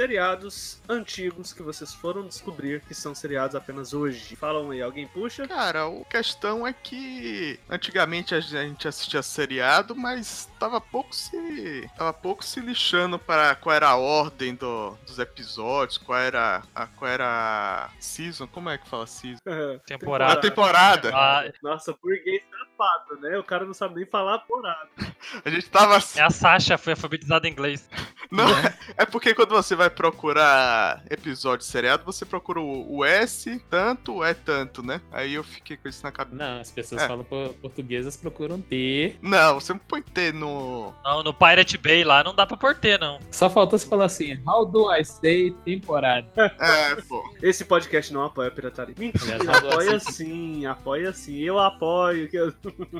seriados antigos que vocês foram descobrir que são seriados apenas hoje. Falam aí, alguém puxa? Cara, a questão é que antigamente a gente assistia seriado, mas tava pouco se. tava pouco se lixando para qual era a ordem do, dos episódios, qual era a qual era a season, como é que fala season? Temporada. A temporada. Ah, Nossa, burguês safado, né? O cara não sabe nem falar porada. A gente tava assim. é a Sasha, foi alfabetizada em inglês. Não, é porque quando você vai procurar episódio seriado, você procura o, o S, tanto, é tanto, né? Aí eu fiquei com isso na cabeça. Não, as pessoas É. falam po- portuguesas procuram T. Não, você não põe T no. Não, no Pirate Bay lá não dá pra pôr T, não. Só faltou você falar assim, how do I say temporada? É, pô. Esse podcast não apoia a pirataria. Mentira, Aliás, apoia assim- sim, apoia sim. Eu apoio. que eu-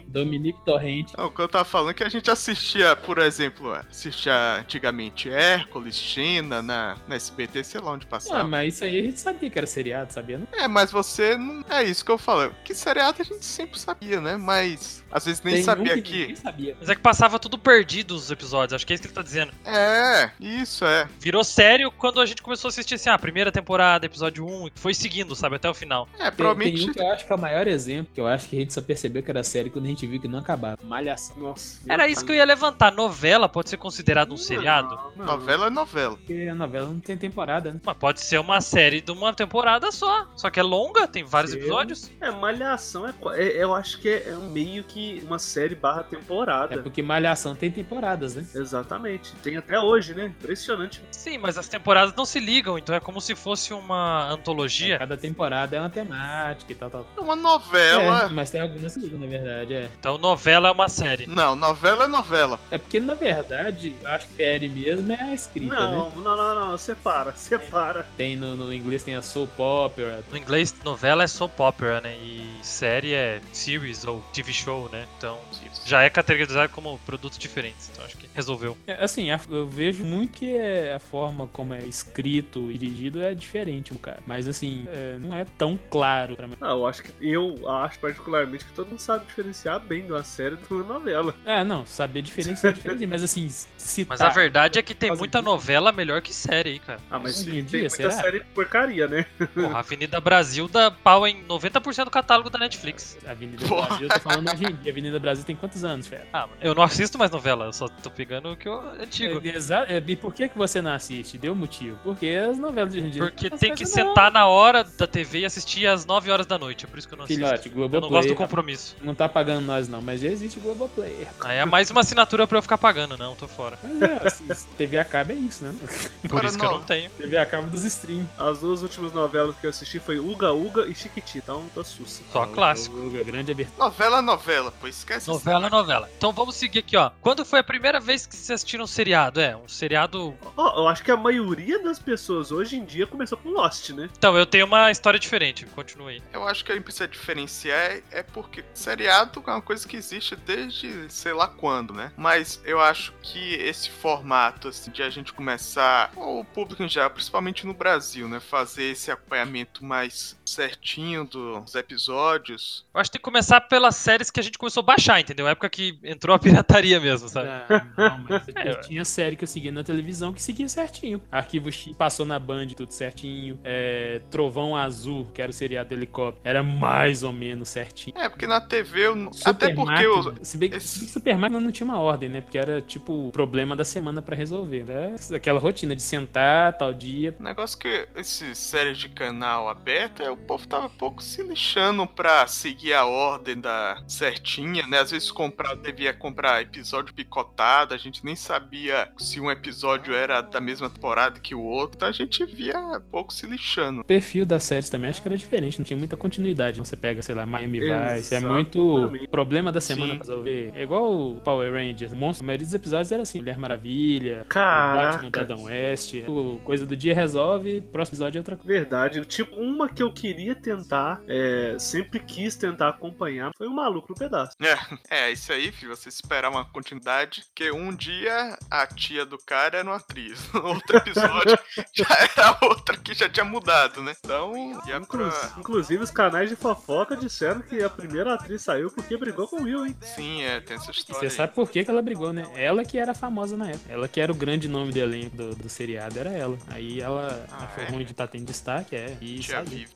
Dominique Torrente. Não, o que eu tava falando é que a gente assistia, por exemplo, assistia antigamente Hércules, China, na, na SBT, sei lá onde Ah, passava. mas isso aí a gente sabia que era seriado, sabia? Não? É, mas você não. É isso que eu falo. Que seriado a gente sempre sabia, né? Mas às vezes nem Tem um sabia que sabia. Mas é que passava tudo perdido os episódios, acho que é isso que ele tá dizendo. É, isso é. Virou sério quando a gente começou a assistir assim, ah, primeira temporada, episódio 1, e foi seguindo, sabe, até o final. É, Tem, provavelmente. tem um que eu acho que é o maior exemplo, que eu acho que a gente só percebeu que era série quando a gente viu que não acabava. Malhação. Nossa. Era isso que eu ia levantar. Novela pode ser considerado um seriado? Não. Novela é novela. Porque a novela não tem temporada, né? Mas pode ser uma série de uma temporada só. Só que é longa, tem vários episódios. É, Malhação é, é- Eu acho que é, é um meio que uma série barra É temporada. porque Malhação tem temporadas, né? Exatamente. Tem até hoje, né? Impressionante. Sim, mas as temporadas não se ligam, então é como se fosse uma antologia. Cada temporada é uma temática e tal, tal. É uma É, novela. mas tem algumas que ligam, na verdade, é. Então novela é uma série. Não, novela é novela. É porque, na verdade, eu acho que série mesmo é a escrita, né? Não, não, não, não. Separa, separa. Tem no, no inglês tem a soap opera. No inglês, novela é soap opera, né? E série é series ou TV show, né? Então já é categorizado como produtos diferentes. Então acho que resolveu. É, Assim, eu vejo muito que é a forma como é escrito e dirigido é diferente, cara. Mas assim, é, não é tão claro pra mim. Ah, eu acho que eu acho particularmente que todo mundo sabe diferenciar bem de uma série de uma novela. É, não, saber diferença é diferente, mas assim, se Mas a verdade é que tem Por causa muita novela melhor que série aí, cara. Ah, mas Hoje tem em dia, muita será? série porcaria, né? Porra, a Avenida Brasil dá pau em 90% do catálogo da Netflix. Avenida Porra. Brasil, eu tô falando hoje em dia. Avenida Brasil tem quantos anos, velho? Ah, eu não assisto mais novela, eu só tô pegando o que eu antigo. É, exa- é, e por que, que você não assiste? Deu motivo. Porque as novelas de hoje em dia. Porque tem que sentar na hora da TV e assistir às 9 horas da noite. É por isso que eu não assisto. Filhote, Eu não gosto Globoplay. do compromisso. Não tá pagando nós, não, mas já existe Globoplay. Aí é mais uma assinatura pra eu ficar pagando, não, tô fora. Mas é, assim, TV a cabo é isso, né? Por Cara, isso que eu não. tenho. TV a cabo dos stream. As duas últimas novelas que eu assisti foi Uga Uga e Chiquitita, então tô sussa. Só clássico. O, o, grande abertura. Novela é novela, pô, esquece isso. Novela, novela. Então vamos seguir aqui, ó. Quando foi a primeira vez que vocês assistiram um seriado? É, um seriado. Ó, eu acho que a maioria das pessoas hoje em dia começou com Lost, né? Então, eu tenho uma história diferente. Continua aí. Eu acho que a gente precisa diferenciar é porque seriado é uma coisa que existe desde sei lá quando, né? Mas eu acho que esse formato assim, de a gente começar, ou o público em geral, principalmente no Brasil, né? Fazer esse acompanhamento mais certinho dos episódios. Eu acho que tem que começar pelas séries que a gente começou a baixar, entendeu? A época que entrou a pirataria mesmo, sabe? Não, não, mas É, eu tinha série que eu seguia na televisão que seguia certinho. Arquivo X passou na Band, tudo certinho. É, Trovão Azul, que era o seriado do helicóptero, era mais ou menos certinho. É, porque na TV eu não... Até porque eu. Se bem que esse- Máquina não tinha uma ordem, né? Porque era tipo o problema da semana pra resolver. Era aquela rotina de sentar tal dia. O negócio que esses séries de canal aberto, é, o povo tava pouco se lixando pra seguir a ordem da certinha, né? Às vezes comprar, devia comprar episódio picotado, a gente nem sabia se um episódio era da mesma temporada que o outro, então a gente via pouco se lixando. O perfil das séries também acho que era diferente, não tinha muita continuidade. Você pega, sei lá, Miami Vice, é muito problema da semana Sim. pra resolver. É igual o Power Rangers, Monstro, a maioria dos episódios era assim, Mulher Maravilha, Caraca. Batman da Adam West, o coisa do dia resolve, próximo episódio é outra coisa. Verdade. Tipo, uma que eu queria tentar, é, sempre quis tentar acompanhar, foi o Maluco no Pedaço. É, é isso aí, filho, você esperar uma continuidade, que um dia a tia do cara era uma atriz, no outro episódio já era outra que já tinha mudado, né? Então, ia Inclu- pra... Inclusive, os canais de fofoca disseram que a primeira atriz saiu porque brigou com o Will, hein? Sim, é, tem essa história Você aí. sabe por que, que ela brigou, né? Ela que era famosa na época. Ela que era o grande nome do elenco. do, do seriado era ela. Aí ela Ah, achou é? ruim de estar tendo destaque, é. E.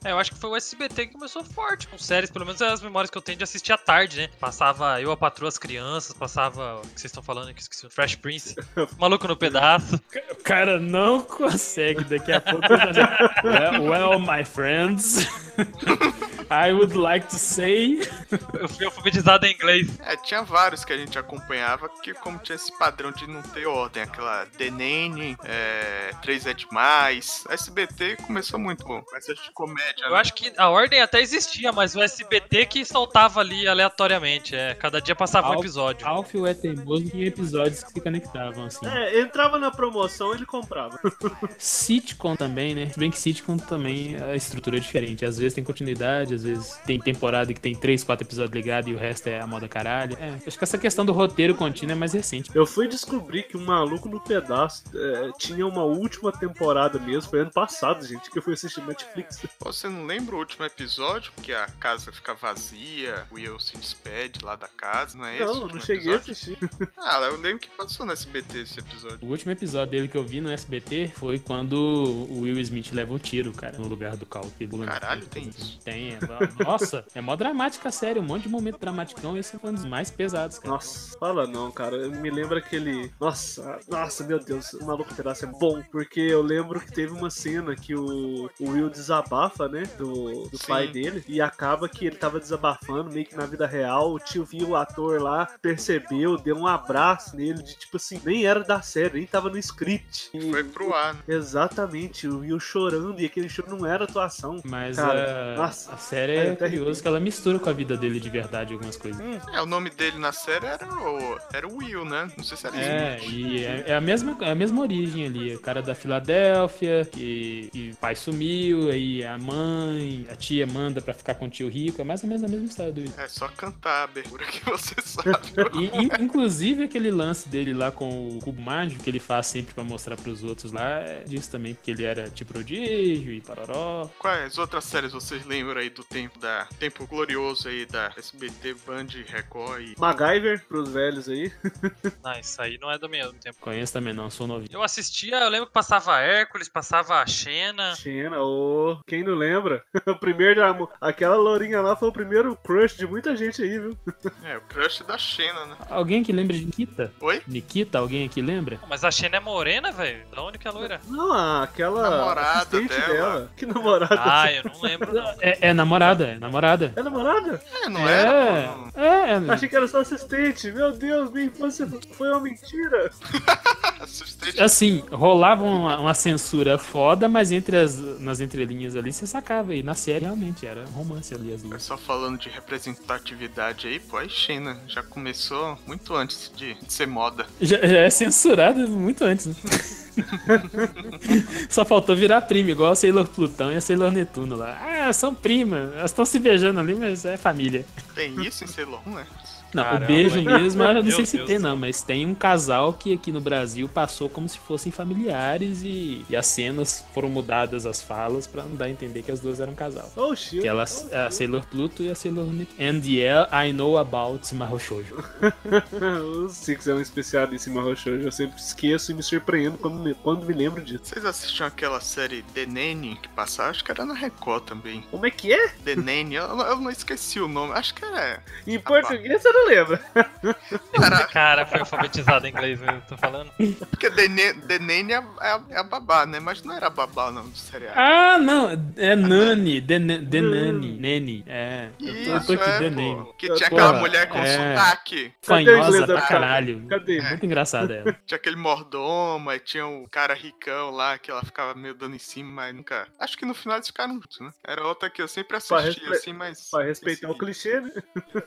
É, eu acho que foi o SBT que começou forte com séries, pelo menos é as memórias que eu tenho de assistir à tarde, né? Passava Eu, a Patroa, as Crianças, passava o que vocês estão falando aqui, esqueci, o Fresh Prince, Maluco no Pedaço. O cara não consegue, daqui a pouco well, well, my friends, I would like to say. Eu fui alfabetizado em inglês. É, tinha vários que a gente acompanhava, que como tinha esse padrão de não ter ordem, aquela The Nene, é, 3 é demais. SBT começou muito bom, essas de comédia, Eu né? acho que a ordem até existia, mas o SBT que soltava ali aleatoriamente. É, cada dia passava um Al- episódio. Alf e o É Teimoso tinha episódios que se conectavam, assim. É, entrava na promoção ele comprava. Sitcom também, né? Se bem que sitcom também a estrutura é diferente. Às vezes tem continuidade, às vezes tem temporada que tem 3, 4 episódios ligados e o resto é a moda caralho. É, acho que essa questão do roteiro contínuo é mais recente. Eu fui descobrir que o Maluco no Pedaço é, tinha uma última temporada mesmo, foi ano passado, gente, que eu fui assistir Netflix. Você não lembra o último episódio? Que a casa fica vazia, o Will se despede lá da casa, não é esse? o Não, não cheguei a episódio? assistir. Ah, eu lembro que passou no SBT esse episódio. O último episódio dele que eu vi no SBT foi quando o Will Smith leva um tiro, cara, no lugar do Cal. Caralho, tem isso? Tem, é, nossa, é mó dramática a série, um monte de momento dramaticão, esse foi um dos mais pesados, cara. Nossa, fala não, cara. Me lembra aquele. Nossa, nossa, meu Deus, o maluco pedaço é bom. Porque eu lembro que teve uma cena que o, o Will desabafa, né? Do, do pai dele. E acaba que ele tava desabafando, meio que na vida real. O tio viu o ator lá, percebeu, deu um abraço nele, de tipo assim, nem era da série, nem tava no script. E- Foi pro ar, né? Exatamente, o Will chorando e aquele choro não era atuação. Mas Cara, a, nossa. a série É, é curioso que ela mistura com a vida dele de verdade algumas coisas. É, o nome dele na série era o, era o Will, né? Não sei se era É, Smith. e é, é a mesma, é a mesma origem ali. O cara da Filadélfia, que, que o pai sumiu, aí a mãe, a tia manda pra ficar com o tio rico. É mais ou menos a mesma história do Will. É só cantar a abertura que você sabe. E, in- inclusive aquele lance dele lá com o cubo mágico que ele faz sempre pra mostrar pros outros lá, é disso também, porque ele era tipo prodígio e paroró. Quais outras séries vocês lembram aí do tempo da tempo glorioso aí da SBT, Band, Record e MacGyver, pros velhos aí. Ah, isso aí não é do meu tempo. Conheço também não, sou novinho. Eu assistia, eu lembro que passava Hércules, passava a Xena. Xena, ô, quem não lembra? O primeiro amor. Aquela lourinha lá foi o primeiro crush de muita gente aí, viu? é o crush da Xena, né? Alguém que lembra de Nikita? Oi? Nikita, alguém aqui lembra? Mas a Xena é morena, velho. Da onde que é loira? Não, aquela Namorada assistente dela. dela. Que namorada? Ah, eu não lembro. não. É, é namorada, é namorada. É namorada? É, não é, era? é, é. Achei que era só assistente. Meu Deus, minha infância foi uma mentira. Assim, rolava uma, uma censura foda, mas entre as, nas entrelinhas ali você sacava. E na série realmente era romance ali as É duas. só falando de representatividade aí, pô, a Xena já começou muito antes de, de ser moda. Já, já é censurado muito antes, né? Só faltou virar prima, igual a Sailor Plutão e a Sailor Netuno lá. Ah, são primas. Elas estão se beijando ali, mas é família. Tem isso em Sailor né? Não, Caramba, o beijo hein? mesmo, eu não Meu sei se Deus tem não, mas tem um casal que aqui no Brasil passou como se fossem familiares e, e as cenas foram mudadas as falas pra não dar a entender que as duas eram um casal. Oh, shit. Que elas, a Sailor Pluto e a Sailor. And yeah, I know about Mahou Shoujo. o Six é um especialista em Shoujo. Eu sempre esqueço e me surpreendo quando me, quando me lembro disso. Vocês assistiam aquela série The Nanny que passava? Acho que era na Record também. Como é que é? The Nanny, eu, eu não esqueci o nome. Acho que era. Em português você Era Cara, foi alfabetizado em inglês, eu tô falando. porque The, Nanny é, é a, é a babá, né? Mas não era babá, não, do seriado. Ah, não, é Nani, The, Na- The Nani, Nani, é. Eu tô, eu tô Isso, aqui, é, The pô. Nani. Que tinha Porra, aquela mulher com é. sotaque. O Fanhosa pra cara? caralho. Cadê? Muito engraçada ela. Tinha aquele mordomo, aí tinha um cara ricão lá que ela ficava meio dando em cima, mas nunca. Acho que no final eles ficaram juntos, né? Era outra que eu sempre Pra assistia, respe- assim, mas. Pra respeitar o clichê, né?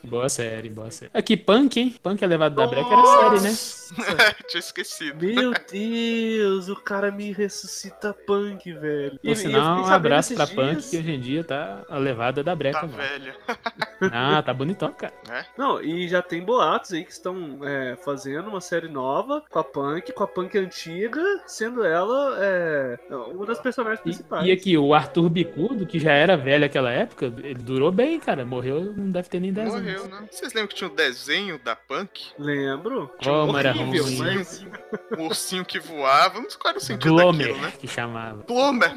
Boa série, boa série. Aqui, Punk, hein? Punk é levado da breca era série, né? Tinha esquecido. Meu Deus, o cara me ressuscita punk, velho. Por sinal, um abraço pra Punk, que hoje em dia tá a levada da breca, Tá mano. velha. Ah, tá bonitão, cara. né? Não, e já tem boatos aí que estão é, fazendo uma série nova com a Punk, com a Punk antiga, sendo ela é, uma das personagens E, principais. e aqui, o Arthur Bicudo, que já era velho naquela época, ele durou bem, cara. Morreu, não deve ter nem 10 Morreu, anos. né? Vocês lembram que tinha o desenho da Punk? Lembro. Como era horrível, ruim. mas. Um ursinho que voava. Não sei qual era o sentido Glomer, daquilo, né? que chamava. Glomer.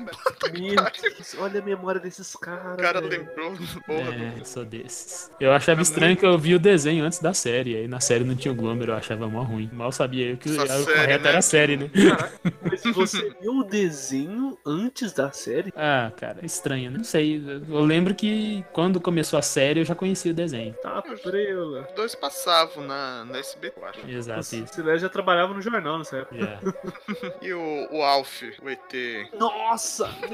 Olha a memória desses caras. O cara velho. lembrou. Porra, É, eu sou desses. Eu achava estranho que eu vi o desenho antes da série. Aí na série não tinha o Glomer, eu achava mó ruim. Mal sabia eu que Só era o série, correto né? era a série, né? Mas você viu o desenho antes da série? Ah, cara, estranho, né? Não sei. Eu lembro que quando começou a série eu já conhecia o desenho. Tá prela. Os dois passavam na, na SBT, eu acho. Exato, O isso. Silé já trabalhava no jornal nessa época. Já. E o, o Alf, o ET. Nossa! Meu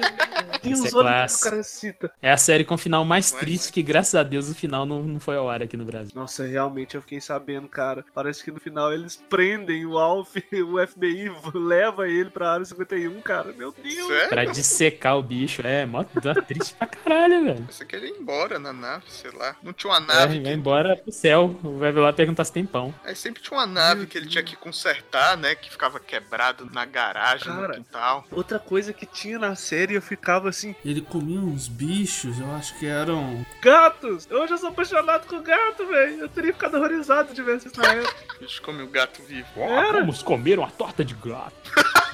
Deus, Esse é olha o que cara cita. É a série com o final mais Mas- triste que, graças a Deus, o final não, não foi ao ar aqui no Brasil. Nossa, realmente eu fiquei sabendo, cara. Parece que no final eles prendem o Alf, o FBI leva ele pra área 51, cara. Meu Deus! Sério? Pra dissecar o bicho. É, mó triste pra caralho, velho. Pensei que ele ia embora na nave, sei lá. Não tinha uma É, nave. vai embora pro céu. Vai lá perguntar se tem pão. Aí sempre tinha uma nave que ele tinha que consertar, né? Que ficava quebrado na garagem, Cara. no quintal. Outra coisa que tinha na série, eu ficava assim, Ele comia uns bichos, eu acho que eram. gatos! Hoje eu sou apaixonado com gato, velho. Eu teria ficado horrorizado se tivesse isso na época. Come o gato vivo. Era? Vamos comer uma torta de gato.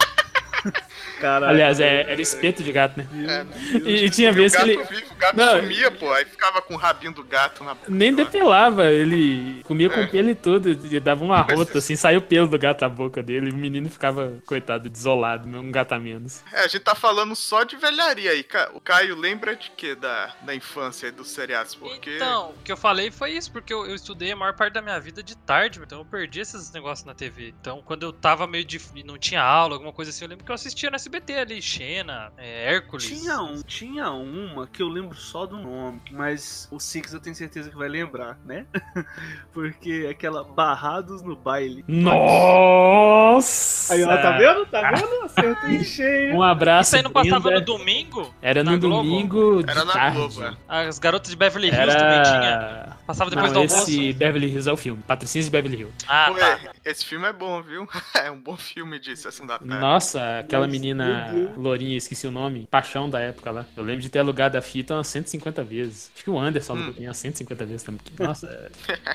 Cara, Aliás, é, era espeto de gato, né? É? E, e tinha o vezes que ele vivo, o gato Não, sumia, pô. Aí ficava com o rabinho do gato na boca. nem depelava, ele comia com É. pelo e tudo, e dava uma rota, assim, saiu pelo do gato da boca dele, e o menino ficava, coitado, desolado, um gato a menos. É, a gente tá falando só de velharia aí. O Caio lembra de quê da, da infância e dos seriados? Porque. Então, o que eu falei foi isso, porque eu, eu estudei a maior parte da minha vida de tarde, então eu perdi esses negócios na TV. Então, quando eu tava meio de. não tinha aula, alguma coisa assim, eu lembro que eu assistia no SBT ali, Xena, é, Hércules. Tinha, um, tinha uma que eu lembro só do nome, mas o Six eu tenho certeza que vai lembrar, né? Porque é aquela Barrados no Baile. Nossa! Aí, ó, tá vendo? Tá vendo? Acertei cheio. Um abraço, Isso aí não passava no domingo? Era no domingo Era na tarde. Globo, é. As garotas de Beverly Hills também tinha. Passava depois Não, do almoço. esse Beverly Hills é o filme. Patrocínios de Beverly Hills. Ah, Pô, tá. é, esse filme é bom, viu? É um bom filme de sessão da tarde. Nossa, aquela Nossa, menina lourinha, esqueci o nome, paixão da época lá. Eu lembro de ter alugado a fita umas 150 vezes. Acho que o Anderson Hum. alugou umas 150 vezes também. Nossa,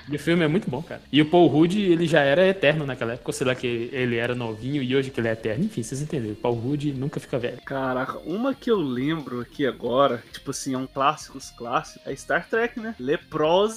e o filme é muito bom, cara. E o Paul Rudd, ele já era eterno naquela época, ou sei lá que ele era novinho e hoje que ele é eterno. Enfim, vocês entenderam. Paul Rudd nunca fica velho. Caraca, uma que eu lembro aqui agora, tipo assim, é um clássicos clássico, é Star Trek, né?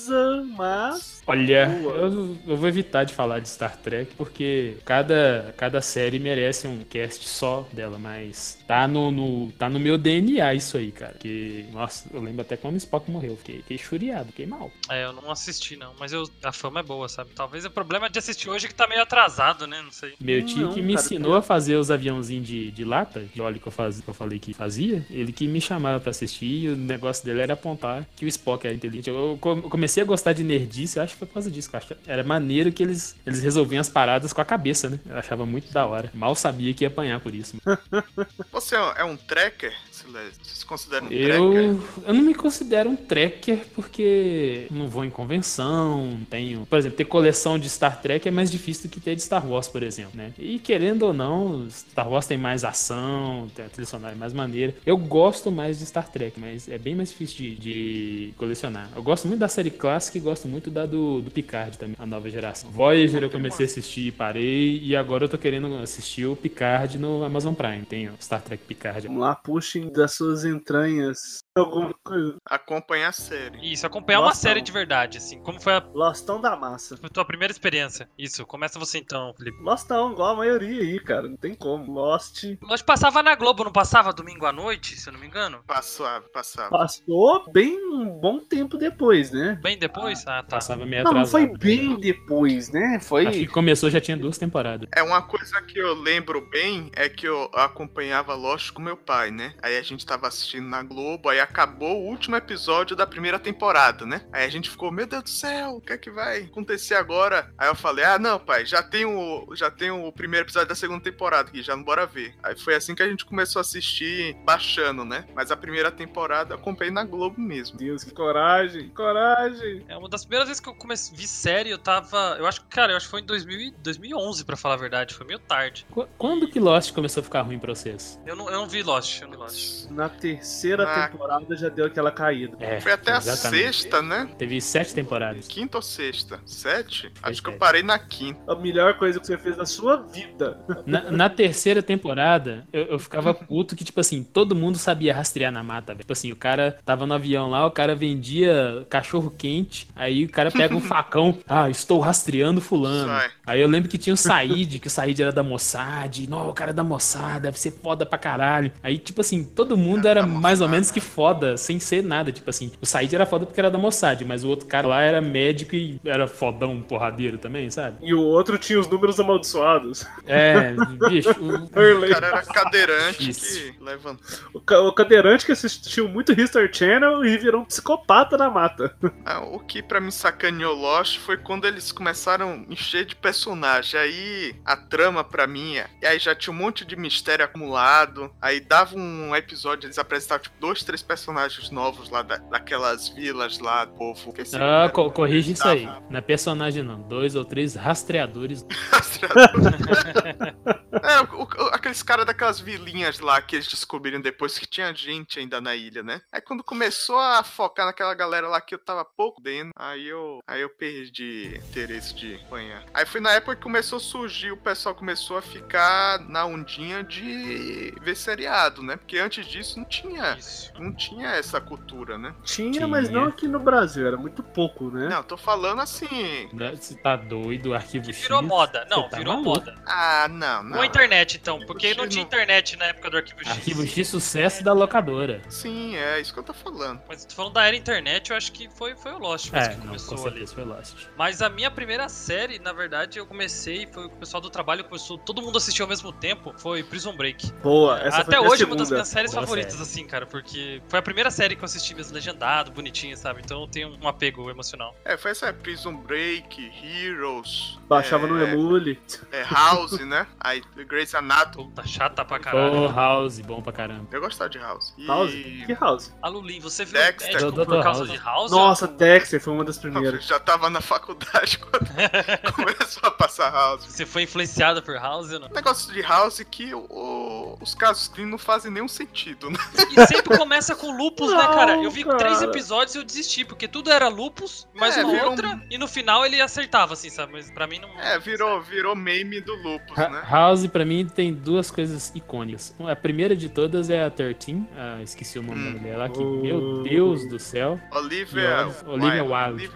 Mas. Olha, Boa. eu, eu vou evitar de falar de Star Trek, porque cada, cada série merece um cast só dela, mas tá no, no- tá no meu DNA isso aí, cara. Que, nossa, eu lembro até quando o Spock morreu. Fiquei, fiquei churiado, fiquei mal. É, eu não assisti, não. Mas eu, a fama é boa, sabe? Talvez o problema de assistir hoje é que tá meio atrasado, né? Não sei. Meu Não, tio que me cara, ensinou a fazer os aviãozinhos de, de lata, de óleo que eu, faz, que eu falei que fazia, ele que me chamava pra assistir e o negócio dele era apontar que o Spock era inteligente. Eu, eu comecei a gostar de nerdice, eu acho que foi por causa disso, Era maneiro que eles, eles resolviam as paradas com a cabeça, né? Eu achava muito da hora. Mal sabia que ia apanhar por isso. Você é um tracker, Silésio? Você se considera um tracker? Eu, eu não me considero um trekker porque não vou em convenção, não tenho. Por exemplo, ter coleção de Star Trek é mais difícil do que ter de Star Wars, por exemplo, né? E querendo ou não, Star Wars tem mais ação, tem a trilha sonora mais maneira. Eu gosto mais de Star Trek, mas é bem mais difícil de, de colecionar. Eu gosto muito da série clássica e gosto muito da do, do Picard também, a nova geração. Voyager eu comecei a assistir e parei, e agora eu tô querendo assistir o Picard no Amazon Prime. Tem o Star Trek Picard. Vamos lá, puxem das suas entranhas alguma coisa. Acompanha a série. Isso, acompanhar uma Nossa, série de verdade, assim. Como foi a Lostão da massa. a tua primeira experiência? Isso, começa você então, Felipe. Lostão, igual a maioria aí, cara. Não tem como. Lost Lost passava na Globo, não passava domingo à noite, se eu não me engano? Passava, passava. passou bem um bom tempo depois, né? Bem depois? Ah, tá. Passava meio Não, não atrasado. foi bem depois, né? Foi. Acho que começou já tinha duas temporadas. É uma coisa que eu lembro bem é que eu acompanhava Lost com meu pai, né? Aí a gente tava assistindo na Globo, aí acabou o último episódio da primeira temporada, né? Aí a gente ficou, meu Deus do céu, o que é que vai acontecer agora? Aí eu falei, ah, não, pai, já tem o, já tem o primeiro episódio da segunda temporada aqui, já não bora ver. Aí foi assim que a gente começou a assistir, baixando, né? Mas a primeira temporada eu acompanhei na Globo mesmo. Deus, que coragem, coragem. É uma das primeiras vezes que eu comecei vi série, eu tava. Eu acho que, cara, eu acho que foi em 2000, e- 2011, pra falar a verdade. Foi meio tarde. Qu- Quando que Lost começou a ficar ruim pra vocês? Eu não, eu não vi Lost, eu não vi Lost. Na terceira Na temporada temporada já deu aquela caída. É, Foi até a exatamente. sexta, né? Teve sete temporadas. Quinta ou sexta? Sete? Acho que eu sete. parei na quinta. A melhor coisa que você fez na sua vida. Na, na terceira temporada, eu, eu ficava puto que, tipo assim, todo mundo sabia rastrear na mata, velho. Tipo assim, o cara tava no avião lá, o cara vendia cachorro quente, aí o cara pega um facão, ah, estou rastreando fulano. Sai. Aí eu lembro que tinha o Said, que o Said era da Mossad, não, o cara é da Mossad, deve ser foda pra caralho. Aí, tipo assim, todo mundo era mais ou menos que foda, sem ser nada. Tipo assim, o Said era foda porque era da Mossad, mas o outro cara lá era médico e era fodão, porradeiro também, sabe? E o outro tinha os números amaldiçoados. É, bicho, o- O cara era cadeirante Isso. que levantou. O, ca- o cadeirante que assistiu muito History Channel e virou um psicopata na mata. Ah, o que pra mim sacaneou Lost foi quando eles começaram a encher de personagem. Aí a trama pra mim, é- e aí já tinha um monte de mistério acumulado. Aí dava um episódio, eles apresentavam tipo dois, três personagens novos lá da, daquelas vilas lá, do povo. O Ah, co- corrige isso aí. Não é personagem, não. Dois ou três rastreadores. É, o- o- aqueles caras daquelas vilinhas lá que eles descobriram depois que tinha gente ainda na ilha, né? Aí quando começou a focar naquela galera lá que eu tava pouco dentro, aí eu, aí eu perdi interesse de acompanhar. Aí foi na época que começou a surgir, o pessoal começou a ficar na ondinha de ver seriado, né? Porque antes disso não tinha, Isso. não tinha essa cultura, né? Tinha, mas Tinha. não aqui no Brasil, era muito pouco, né? Não, tô falando assim. Você tá doido, arquivo Que X. virou moda. Não, tá virou maluco. moda. Ah, não, não. Internet, então, porque não tinha internet na época do Arquivo X. Arquivo X, sucesso da locadora. Sim, é isso que eu tô falando. Mas tô falando da era internet, eu acho que foi, foi o Lost É, que não, com começou ali. foi Lost. Mas a minha primeira série, na verdade, eu comecei, foi o pessoal do trabalho começou, todo mundo assistiu ao mesmo tempo, foi Prison Break. Boa, essa Até foi a hoje é uma das minhas séries Boa favoritas, série. assim, cara, porque foi a primeira série que eu assisti mesmo legendado, bonitinha, sabe? Então eu tenho um apego emocional. É, foi essa Prison Break, Heroes. Baixava é, no Emule. É, House, né? Aí Grey's Anatomy. Puta, chata pra caralho. Oh, House, bom pra caramba. Eu gostava de House. E... House? Que House? A Lulin, você viu Dexter. médico por causa House. de House? Nossa, Dexter foi uma das Eu primeiras. já tava na faculdade quando começou a passar House. Você foi influenciado por House ou não? O negócio de House é que o- o- os casos clean não fazem nenhum sentido, né? E sempre começa com lupus, né, cara? Eu vi Não, três cara. episódios e eu desisti, porque tudo era lupus, mais É, uma virou outra, e no final ele acertava, assim, sabe? Mas pra mim não. É, virou, virou meme do Lupus, Ha- né? House, pra mim, tem duas coisas icônicas. A primeira de todas é a 13, ah, esqueci o nome Hum. lá, que, Oh. meu Deus do céu. Olivia, Olivia. Wilde.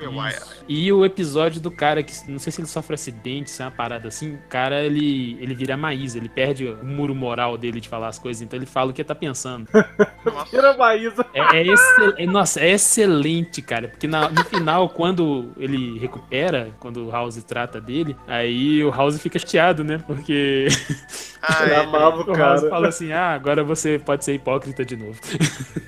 E o episódio do cara que, não sei se ele sofre acidente, se é uma parada assim, o cara, ele, ele vira Maísa, ele perde o muro moral dele de falar as coisas, então ele fala o que ele tá pensando. Maísa. É, é excel- é- nossa, é excelente, cara, porque na- no final, quando ele recupera, quando o House trata dele, aí o House fica chateado, né, porque Ah, Ele ele- amava o o House cara. fala assim, ah, agora você pode ser hipócrita de novo.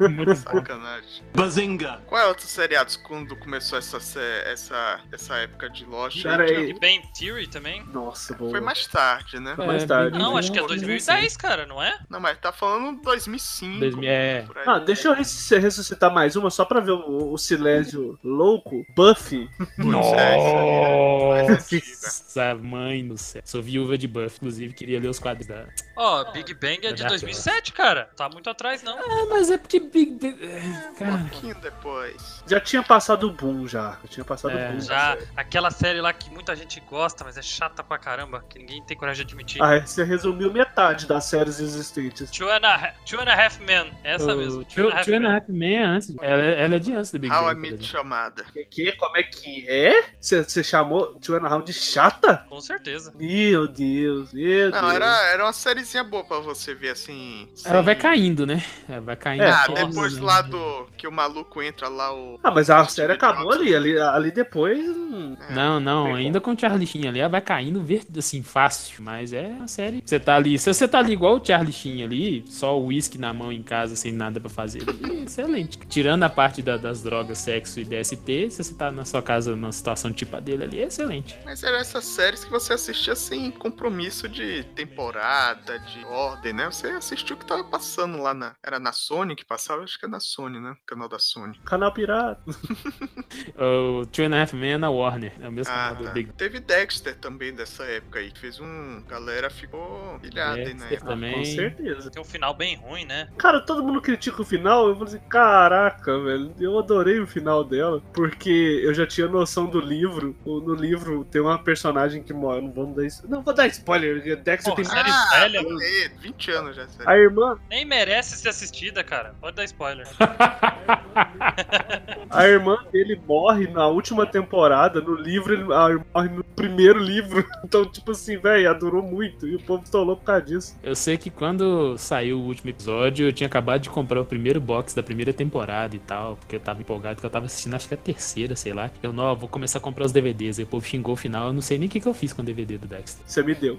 Muito. Sacanagem. Bazinga! Qual é outros seriados quando começou essa, essa, essa época de Lost? Pera Tinha- aí. E Ben Theory também? Nossa, boa. Foi mais tarde, né? mais tarde. Não, acho que é bem- 2010, cara, não é? Não, mas tá falando 2005. 2000, é. por aí. Ah, deixa eu ressusc- ressuscitar mais uma só pra ver o, o silêncio louco. Buffy. É, é. Nossa, mãe do céu. Sou viúva de Buff, inclusive queria ler os quadros da. Ó, Big Bang é de Já. 2007, cara. Tá muito atrás, não. Ah, mas é porque Big Bang. é, Um Cara. pouquinho depois. Já tinha passado o boom, já. Já tinha passado É. o boom. Já, aquela série lá que muita gente gosta, mas é chata pra caramba, que ninguém tem coragem de admitir. Ah, você resumiu metade das séries existentes. Two and, a, Two and a Half Men, essa mesmo. O Two Two and a Half Men é antes. Ela, ela é de antes do Big How I Bang. Met exemplo. Chamada. Que, que? Como é que é? Você chamou Two and a Half de chata? Com certeza. Meu Deus, meu Não, Deus. era, era uma sériezinha boa pra você ver assim. Ela sem- vai caindo, né? Ela vai caindo. É, Ah, depois lá do. Que o maluco entra lá, o. Ah, mas a série acabou ali. Ali, ali depois. hum, É, Não, não, ainda com o Charlie Sheen ali, ela vai caindo ver- assim, fácil, mas é uma série. Você tá ali, se você tá ali igual o Charlie Sheen ali, só o uísque na mão em casa, sem nada pra fazer, é excelente. Tirando a parte da- das drogas, sexo e DST, se você tá na sua casa numa situação tipo a dele ali, é excelente. Mas eram essas séries que você assistia sem compromisso de temporada, de ordem, né? Você assistiu o que tava passando lá na. Era na Sony que passava? Acho que é na Sony, né? Canal da Sony. Canal Pirata. O Two and a Half Men é na Warner, é o mesmo Ah, canal do tá. Big Teve Dexter também dessa época aí, que fez um. Galera ficou pilhada É, Eu época. também. Com certeza. Tem um final bem ruim, né? Cara, todo mundo critica o final. Eu falei assim, caraca, velho. Eu adorei o final dela. Porque eu já tinha noção do livro. No livro tem uma personagem que morre. Não vamos dar isso. Não vou dar spoiler. Dexter Porra, tem. série Ah, velha, é, 20 anos já, sério. A irmã, Nem merece ser assistida, cara. Pode dar spoiler. a irmã dele morre na última temporada. No livro, ele a irmã morre no primeiro livro. Então, tipo assim, velho, ela durou muito. E o povo estolou por causa disso. Eu sei que quando saiu o último episódio, eu tinha acabado de comprar o primeiro box da primeira temporada e tal, porque eu tava empolgado, que eu tava assistindo, acho que a terceira, sei lá. Eu, não, vou começar a comprar os DVDs. Aí o povo xingou o final, eu não sei nem o que, que eu fiz com o DVD do Dexter. Você me deu.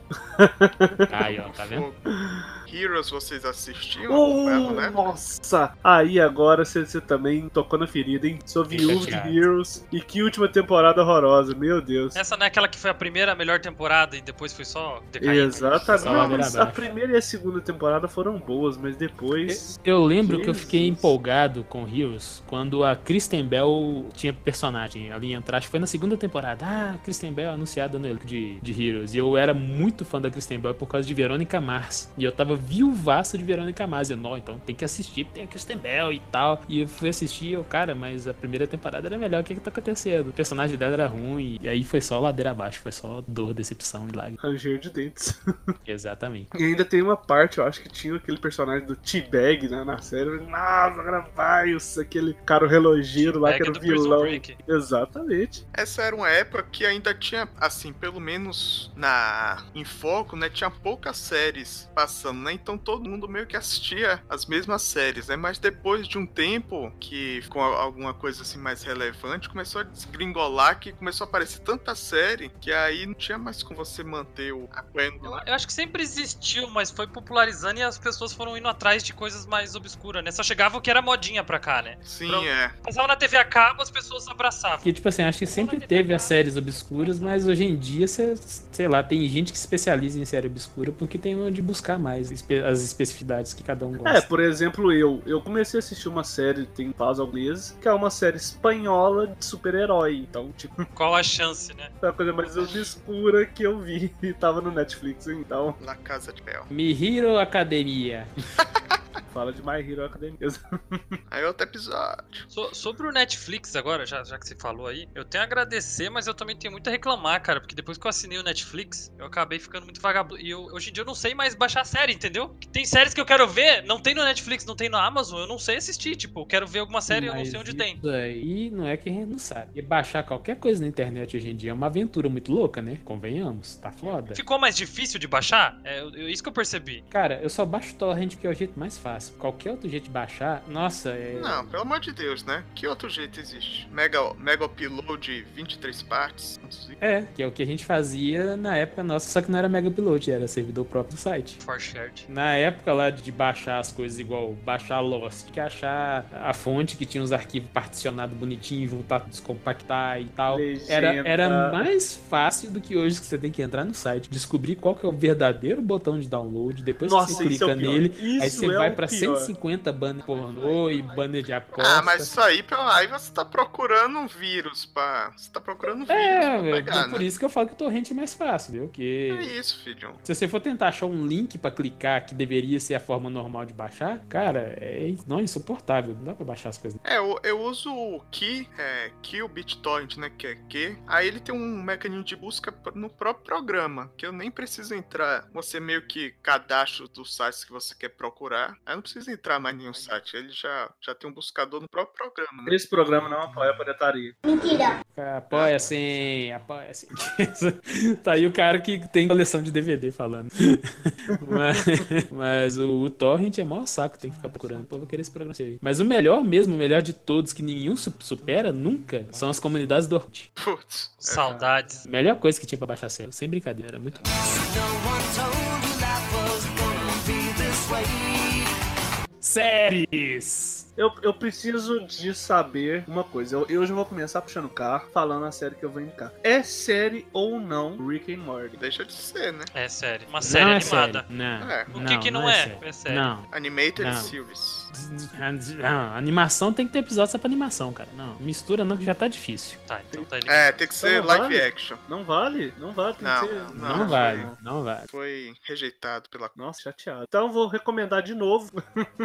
Aí, ó, tá vendo? Heroes vocês assistiam? Oh, né? Nossa! Aí agora você você também tocou na ferida, hein? Sou viúvo de. Heroes. E que última temporada horrorosa, meu Deus. Essa não é aquela que foi a primeira melhor temporada e depois foi só decaindo. Exatamente. Só mas a primeira e a segunda temporada foram boas, mas depois. Eu lembro que eu fiquei Jesus. empolgado com Heroes quando a Kristen Bell tinha personagem. Ia entrar, acho que foi na segunda temporada. Ah, Kristen Bell anunciada no elenco de, de Heroes. E eu era muito fã da Kristen Bell por causa de Verônica Mars. E eu tava viuvaço de Verônica Mars. Eu, não, então tem que assistir, tem a Kristen Bell e tal. E eu fui assistir e eu, cara, mas a primeira temporada era melhor. O que que tá acontecendo? O personagem dela era ruim. E aí foi só ladeira abaixo. Foi só dor, decepção e lágrimas. Ranger de dentes. Exatamente. E ainda tem uma parte, eu acho que tinha aquele personagem do T-Bag né, na série. Nossa, agora vai, isso, aquele cara o relogeiro lá que era o vilão. Exatamente. Essa era uma época que ainda tinha, assim, pelo menos na em foco, né? Tinha poucas séries passando, né? Então todo mundo meio que assistia as mesmas séries, né? Mas depois de um tempo que ficou alguma coisa assim mais relevante, começou a desgringolar que começou a aparecer tanta série que aí não tinha mais como você manter o acompanhando Eu, lá. eu acho que sempre existiu, mas foi popularizando e as pessoas foram indo atrás de coisas mais obscuras, né? Só chegava o que era modinha pra cá, né? Sim, Pronto. é. Passava na TV a cabo, as pessoas abraçavam. Porque, tipo assim, acho que sempre teve as séries obscuras, mas hoje em dia, cê, sei lá, tem gente que se especializa em série obscura porque tem onde buscar mais as especificidades que cada um gosta. É, por exemplo, eu. Eu comecei a assistir uma série, tem pausa alguns meses, que é uma série espanhola de super-herói. Então, tipo, Qual a chance, né? foi a coisa mais obscura que eu vi. E tava no Netflix, então. Na Casa de Bel. Me Hero Academia. Fala de My Hero Academia. Aí outro episódio. So- sobre o Netflix agora, já, já que você falou aí, eu tenho a agradecer, mas eu também tenho muito a reclamar, cara, porque depois que eu assinei o Netflix, eu acabei ficando muito vagabundo. E eu- hoje em dia eu não sei mais baixar série, entendeu? Tem séries que eu quero ver, não tem no Netflix, não tem na Amazon, eu não sei assistir. Tipo, eu quero ver alguma série, eu não Mas sei onde tem. isso aí não é que a gente não sabe. E baixar qualquer coisa na internet hoje em dia é uma aventura muito louca, né? Convenhamos, tá foda. Ficou mais difícil de baixar? É eu- eu- isso que eu percebi. Cara, eu só baixo torrent porque é o jeito mais fácil. Qualquer outro jeito de baixar, nossa, é. Não, pelo amor de Deus, né? Que outro jeito existe? Mega, mega upload de 23 partes? É, que é o que a gente fazia na época nossa, só que não era Mega Upload, era servidor próprio do site. For shared. Na época lá de baixar as coisas igual baixar Lost, que achar a fonte que tinha os arquivos particionados bonitinho, juntar, descompactar e tal. Era, Legenda. era mais fácil do que hoje que você tem que entrar no site, descobrir qual que é o verdadeiro botão de download, depois Nossa, que você é clica pior. nele, Isso aí você é vai pra. 150 banner pornô e banner de aposta. Ah, mas isso aí, pelo- aí você tá procurando um vírus pra. Você tá procurando um vírus É, velho, pegar, por né? isso que eu falo que o torrent é mais fácil, viu? É Que isso, filho. se você for tentar achar um link pra clicar que deveria ser a forma normal de baixar, cara, é não é insuportável, não dá pra baixar as coisas. É, eu, eu uso o Key, é, Key o BitTorrent, né? Que é Q. Aí ele tem um mecanismo de busca no próprio programa, que eu nem preciso entrar. Você meio que cadastra dos sites que você quer procurar. Aí não precisa entrar mais em nenhum site. Ele já, já tem um buscador no próprio programa, né? Esse programa não apoia a pirataria. Apoia assim, apoia assim. tá aí o cara que tem coleção de DVD falando. mas mas o, o Torrent é maior saco, tem que ficar procurando. Pô, vou querer esse programa aí. Mas o melhor mesmo, o melhor de todos, que nenhum su- supera nunca, são as comunidades do Orkut. Putz. é, Saudades. Melhor coisa que tinha pra baixar sério, sem brincadeira, era muito bom. Séries! Eu, eu preciso de saber uma coisa. Eu, eu já vou começar puxando o carro, falando a série que eu vou indicar. É série ou não Rick and Morty? Deixa de ser, né? É série. Uma série não é animada. série. Não, É. O que que não, é? série. É série. Não. Animated Não. Series. Não, animação tem que ter episódio só pra animação, cara. Não, mistura não que já tá difícil. Tá, então tá ele. É, tem que ser Não live vale? action. Não vale, não vale. Tem Não, que ser... Não, Não, vale, não. não vale. Foi rejeitado pela. Nossa, chateado. Então vou recomendar de novo,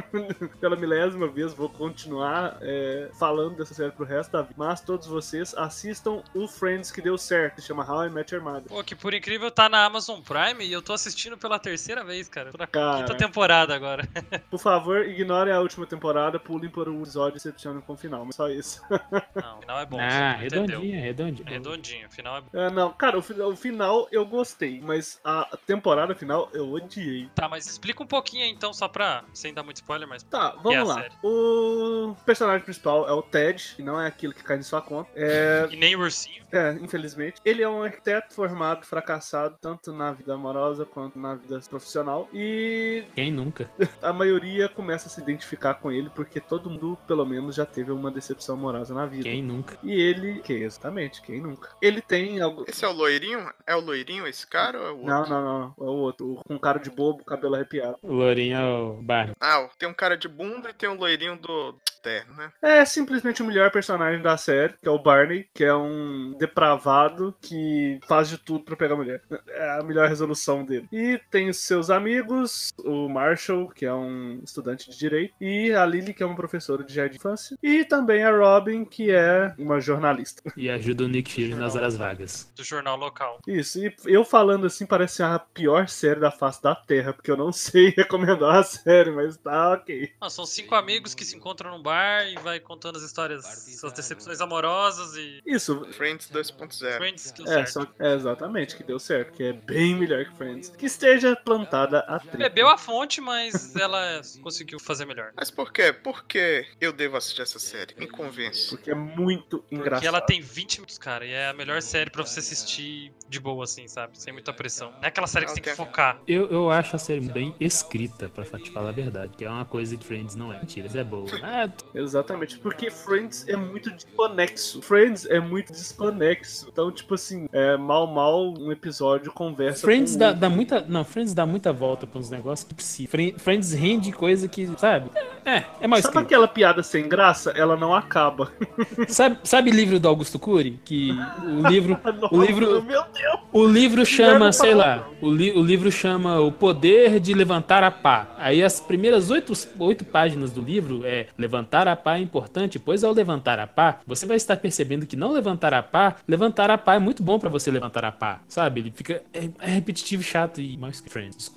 pela milésima vez, vou continuar é, falando dessa série pro resto da vida. Mas todos vocês assistam o Friends que deu certo, se chama How I Met Your Mother. Pô, que por incrível tá na Amazon Prime e eu tô assistindo pela terceira vez, cara. Tô na Cara. quinta temporada agora. Por favor, ignorem a última temporada, pulem para o episódio e decepcionem com o final, mas só isso. Não, o final é bom. Ah, redondinho, redondinho. É redondinho, o final é bom. É, não, cara, o, o final eu gostei, mas a temporada final eu odiei. Tá, mas explica um pouquinho aí, então, só pra. Sem dar muito spoiler, mas. Tá, é vamos a lá. série. O personagem principal é o Ted, que não é aquilo que cai em sua conta. É, E nem o ursinho. é, infelizmente. Ele é um arquiteto formado, fracassado, tanto na vida amorosa quanto na vida profissional. E Quem nunca? a maioria começa a se identificar com ele, porque todo mundo, pelo menos, já teve uma decepção amorosa na vida. Quem nunca? E ele, que exatamente, quem nunca? Ele tem algo. Esse é o loirinho? É o loirinho esse cara ou é o outro? Não, não, não, é o outro, o com cara de bobo, cabelo arrepiado. O Lourinho é o Barney. Ah, tem um cara de bunda e tem um loirinho do terno, né? É simplesmente o melhor personagem da série, que é o Barney, que é um depravado que faz de tudo pra pegar a mulher. É a melhor resolução dele. E tem os seus amigos, o Marshall, que é um estudante de direito, e a Lily, que é uma professora de jardim de infância, e também a Robin, que é uma jornalista. E ajuda o Nick Fury nas horas vagas. Do jornal local. Isso, e eu falando assim parece a pior série da face da Terra, porque eu não sei recomendar a série, mas tá ok. Ah, são cinco amigos que se encontram num bar e vai contando as histórias, suas decepções amorosas e. Isso, Friends 2.0. Friends deu É, certo. só, é, exatamente, que deu certo, que é bem melhor que Friends. Que esteja plantada a trilha. Bebeu a fonte, mas ela conseguiu fazer melhor. Mas por quê? Por que eu devo assistir essa série? Me convence. Porque é muito engraçado. Porque ela tem 20 minutos, cara, e é a melhor série pra você assistir de boa, assim, sabe? Sem muita pressão. Não é aquela série que você tem que focar. Eu, eu acho a série bem escrita, pra te falar a verdade. Que é uma coisa que Friends não é. Mentira, é boa. Ah, Exatamente, porque Friends é muito desconexo. Friends é muito desconexo. Então, tipo assim, é mal, mal um episódio conversa Friends dá, dá muita. Não, Friends dá muita volta pra uns negócios que precisa. Fri- Friends rende coisa que, sabe? É, é mais Sabe escrito. aquela piada sem graça? Ela não acaba. Sabe, sabe livro do Augusto Cury? Que o livro. O Nossa, livro- Meu Deus! O livro chama, sei lá, o, li- o livro chama O Poder de Levantar a Pá. Aí as primeiras oito, oito páginas do livro é Levantar a pá é importante, pois ao levantar a pá, você vai estar percebendo que não levantar a pá, levantar a pá é muito bom pra você levantar a pá, sabe? Ele fica é, é repetitivo, chato e mais que Friends.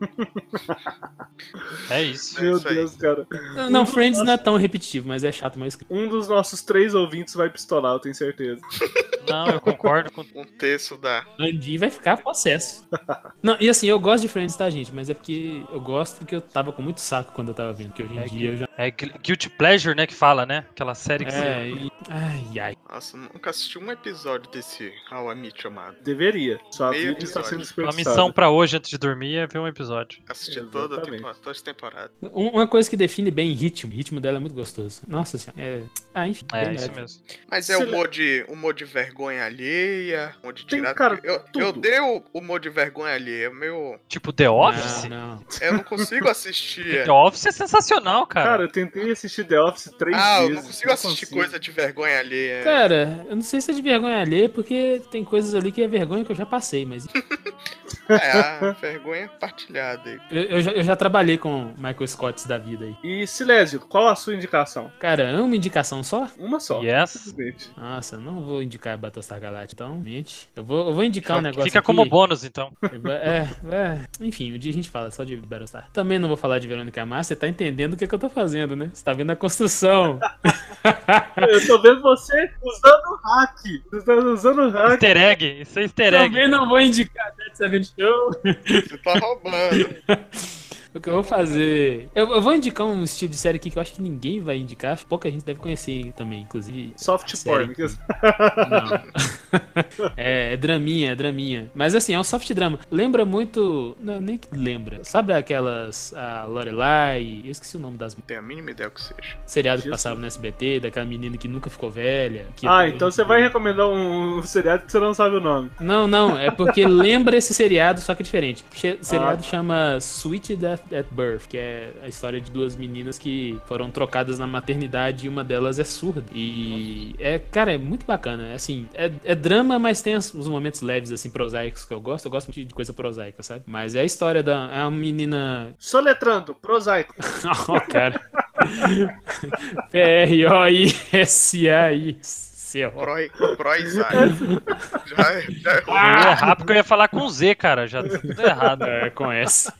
É isso. É Meu isso aí. Cara. Não, não, Friends não é tão repetitivo, mas é chato mais que Um dos nossos três ouvintes vai pistolar, eu tenho certeza. Não, eu concordo com. Um terço da. Andy vai ficar possesso. Não, e assim, eu gosto de Friends, tá, gente? Mas é porque eu gosto porque eu tava com muito saco quando eu tava vendo, que hoje em dia eu já. É Gu- Guilty Pleasure, né? Que fala, né? Aquela série que É, você. e... ai, ai. Nossa, nunca assisti um episódio desse How I Meet. Deveria. Sua Meio vida está episódio. sendo Uma missão pra hoje antes de dormir é ver um episódio. Assisti toda a Exatamente. temporada, todas as temporadas. Um- Uma coisa que define bem ritmo, o ritmo dela é muito gostoso. Nossa senhora. É... Ah, enfim. É, bem isso mesmo. Mas é Se- humor de, humor de vergonha alheia, humor de Tem, tirar. cara, eu, tudo. eu odeio o humor de vergonha alheia. Meu, Tipo, The Office? Não, não. eu não consigo assistir. The Office é sensacional, cara. Cara, eu tentei assistir The Office três ah, eu vezes. não consigo assistir consigo. coisa de vergonha alheia. Cara, eu não sei se é de vergonha alheia, porque tem coisas ali que é vergonha que eu já passei, mas É, a vergonha partilhada aí. eu, eu já, eu já trabalhei com Michael Scott da vida aí. E Silésio, qual a sua indicação? Cara, é uma indicação só? Uma só. Yes. Simplesmente. Nossa, eu não vou indicar Battlestar Galactica, então, mente. Eu vou, eu vou indicar um negócio Fica aqui. como bônus, então. É, é, enfim, um dia a gente fala só de Battlestar. Também não vou falar de Verônica Mars, você tá entendendo o que, que eu tô fazendo, né? Você tá vendo a construção. Eu tô vendo você usando o hack. Você tá usando o hack. Easter egg. Isso é easter egg. Também não vou indicar Dead Seven Show. Você tá roubando. O que eu vou fazer. Eu, eu vou indicar um estilo de série aqui que eu acho que ninguém vai indicar. acho que Pouca gente deve conhecer também, inclusive. Soft porn. Não. é, é draminha, é draminha. Mas assim, é um soft drama. Lembra muito. Não, nem que lembra. Sabe aquelas. A Lorelai. Eu esqueci o nome das tenho a mínima ideia que seja. seriado que passava no SBT, daquela menina que nunca ficou velha. que- Ah, então você vai recomendar um seriado que você não sabe o nome. Não, não, é porque lembra esse seriado, só que é diferente. O seriado Ah. chama Sweet Death at Birth, que é a história de duas meninas que foram trocadas na maternidade e uma delas é surda. E é, cara, é muito bacana. É, Assim, é, é drama, mas tem os os momentos leves, assim, prosaicos que eu gosto. Eu gosto muito de coisa prosaica, sabe? Mas é a história da. É uma menina. Soletrando, prosaico. Ó, cara. P-R-O-I-S-A-I. C-O. Proi, Proizai. já, é- já é Eu ia errar porque eu ia falar com Z, cara. Já tá tudo errado. É, com S.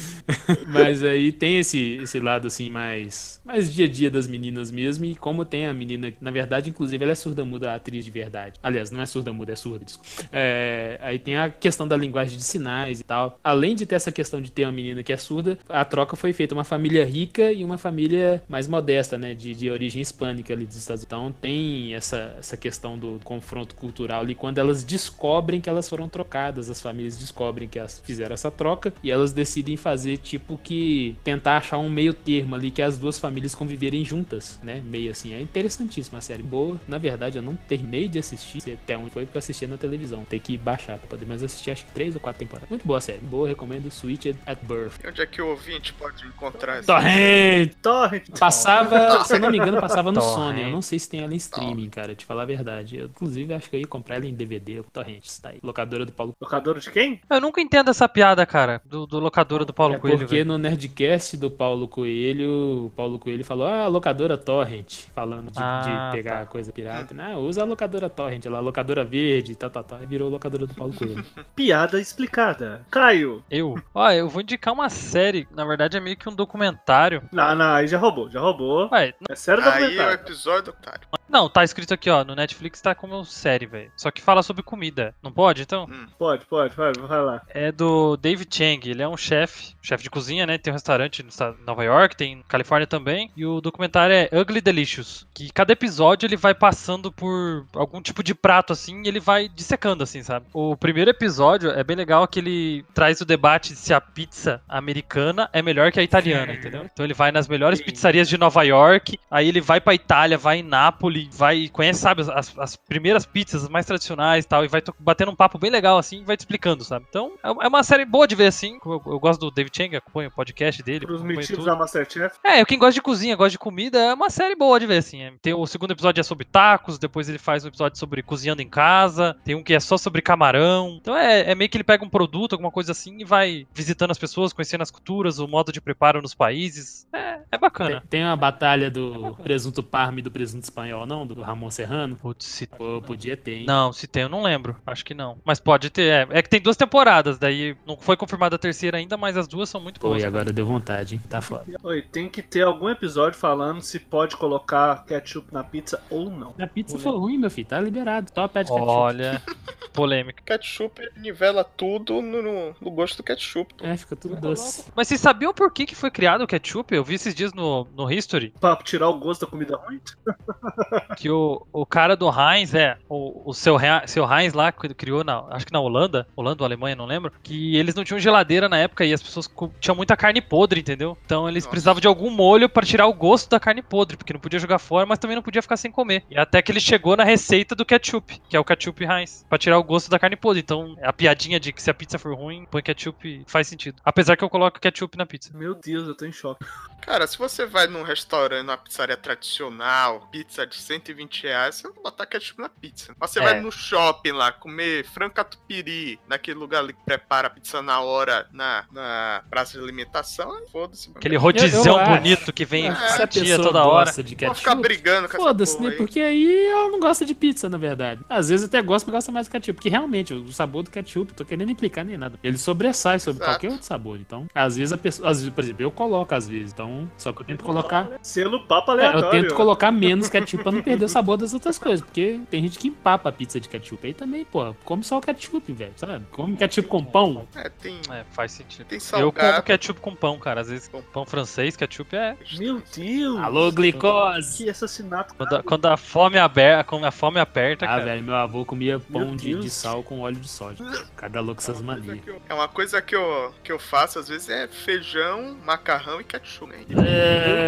Mas aí tem esse, esse lado assim mais, mais dia a dia das meninas mesmo. E como tem a menina, na verdade, inclusive, ela é surda-muda, a atriz de verdade. Aliás, não é surda-muda, é surda, desculpa. É, aí tem a questão da linguagem de sinais e tal. Além de ter essa questão de ter uma menina que é surda, a troca foi feita uma família rica e uma família mais modesta, né? De, de origem hispânica ali dos Estados Unidos. Então tem essa, essa questão do confronto cultural ali quando elas descobrem que elas foram trocadas. As famílias descobrem que elas fizeram essa troca e elas decidem fazer tipo que tentar achar um meio termo ali que as duas famílias conviverem juntas, né? Meio assim. É interessantíssima a série. Boa. Na verdade, eu não terminei de assistir até onde foi porque eu assisti na televisão. Tem que baixar pra poder, mas eu assisti acho que três ou quatro temporadas. Muito boa a série. Boa, recomendo Switch at Birth. Onde é que o ouvinte pode encontrar essa? Torrent! Torrent. Passava, se eu não me engano, passava no Torrent. Sony. Eu não sei se tem ela em streaming, cara, te falar a verdade. Eu, inclusive, acho que eu ia comprar ela em DVD, o Torrent, tá aí. Locadora do Paulo Locador de quem? Eu nunca entendo essa piada, cara, do, do locadora do Paulo É Coelho. porque velho. no Nerdcast do Paulo Coelho, o Paulo Coelho falou, ah, locadora Torrent, falando de, Ah, de pegar tá. coisa pirata. Não, usa a locadora Torrent, lá, locadora verde, tá, tá, tá. Aí virou locadora do Paulo Coelho. Piada explicada. Caio. Eu? Ó, eu vou indicar uma série, na verdade é meio que um documentário. Não, não, aí já roubou, já roubou. Ué, É sério Aí é o documentário. episódio, otário. Não, tá escrito aqui, ó, no Netflix tá como série, velho. Só que fala sobre comida. Não pode, então? Pode, pode, vai, vai lá. É do David Chang, ele é um chefe, chefe de cozinha, né? Tem um restaurante no estado de Nova York, tem na Califórnia também. E o documentário é Ugly Delicious, que cada episódio ele vai passando por algum tipo de prato assim, e ele vai dissecando assim, sabe? O primeiro episódio é bem legal que ele traz o debate se a pizza americana é melhor que a italiana, entendeu? Então ele vai nas melhores pizzarias de Nova York, aí ele vai pra Itália, vai em Nápoles, vai conhece, sabe, as, as primeiras pizzas as mais tradicionais e tal, e vai to- batendo um papo bem legal assim, e vai te explicando, sabe? Então é é uma série boa de ver assim. Eu, eu gosto do David Chang, acompanho o podcast dele, Pros metidos tudo. da Masterchef. É, quem gosta de cozinha, gosta de comida, é uma série boa de ver, assim. É, Tem o segundo episódio é sobre tacos, depois ele faz um episódio sobre cozinhando em casa, tem um que é só sobre camarão. Então é, é meio que ele pega um produto, alguma coisa assim, e vai visitando as pessoas, conhecendo as culturas, o modo de preparo nos países. É, é bacana. Tem, tem uma batalha do presunto parme e do presunto espanhol, não? Do Ramon Serrano? Putz, se... Pô, podia ter, hein? Não, se tem, eu não lembro. Acho que não. Mas pode ter. É, é que tem duas temporadas, daí não foi confirmada a terceira ainda, mas as duas são muito boas. e agora deu vontade, hein? Tá foda. Oi, tem que ter algum episódio falando se pode colocar ketchup na pizza ou não. A pizza foi ruim, meu filho. Tá liberado. Só pede ketchup. Olha, polêmica. Ketchup nivela tudo no, no- no gosto do ketchup. pô. É, fica tudo doce. Mas vocês sabiam por que, que foi criado o ketchup? Eu vi esses dias no, no History Pra tirar o gosto da comida ruim? que o, o cara do Heinz, é, o, o seu, Heinz- seu Heinz lá, que criou na, acho que na Holanda, Holanda ou Alemanha, não lembro, que eles não tinham geladeira na época e as pessoas tinham muita carne podre, entendeu? Então eles Nossa. precisavam de algum molho pra tirar o gosto da carne podre, porque não podia jogar fora, mas também não podia ficar sem comer. E até que ele chegou na receita do ketchup, que é o ketchup Heinz, pra tirar o gosto da carne podre. Então a piadinha de que se a pizza for ruim, põe ketchup faz sentido. Apesar que eu coloco ketchup na pizza. Meu Deus, eu tô em choque. Cara, se você vai num restaurante, numa pizzaria tradicional, pizza de 120 reais, você não botar ketchup na pizza. Mas você É. vai no shopping lá, comer frango catupiry, naquele lugar ali que prepara a pizza na hora, na, na praça de alimentação, foda-se. mano. Aquele rodizão eu acho. bonito que vem a fatia toda hora. de Pode ficar ketchup, brigando com essa Foda-se, né? aí. Porque aí ela não gosta de pizza, na verdade. Às vezes até gosta, mas gosta mais do ketchup. Porque realmente, o sabor do ketchup, tô querendo implicar nem nada. Ele sobressai sobre Exato. qualquer outro sabor. Então, às vezes a pessoa. Às vezes, por exemplo, eu coloco às vezes. Então, só que eu tento colocar. Selo papo É, aleatório. eu tento colocar menos ketchup pra não perder o sabor das outras coisas. Porque tem gente que empapa a pizza de ketchup. Aí também, pô, come só o ketchup, velho. Sabe? Come ketchup com pão. É, tem, É, faz sentido. tem Eu salgado. como ketchup com pão, cara. Às vezes pão francês, ketchup é. Meu Deus. Alô, glicose! Que assassinato. Quando a, quando a fome aberta, quando a fome aperta, Ah, cara. velho, meu avô comia pão de, de sal com óleo de soja. Cada louco essas manias. É uma coisa que eu, que eu faço às vezes é feijão, macarrão e ketchup. Né?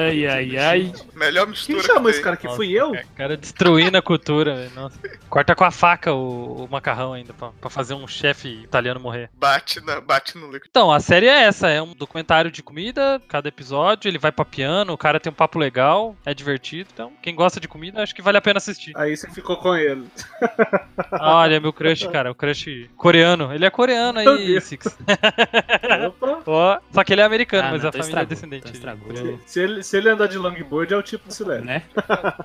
Ai, ai, ai. Melhor Quem mistura. chamou que esse cara aqui? Fui eu? O cara destruindo a cultura, velho. Nossa. Corta com a faca o, o macarrão ainda, pra, pra fazer um chefe italiano morrer. Bate, na, bate no líquido. Então, a série é essa, é um documentário de comida, cada episódio, ele vai papiando, o cara tem um papo legal, é divertido. Então, quem gosta de comida, acho que vale a pena assistir. Aí você ficou com ele. Olha, meu crush, cara, o crush coreano. Ele é coreano aí. Six. Opa. Só que ele é americano, Ah, mas não, a família é estragou, descendente. então de- estragou. Se ele, se ele andar de longboard, é o tipo de Silene. Né?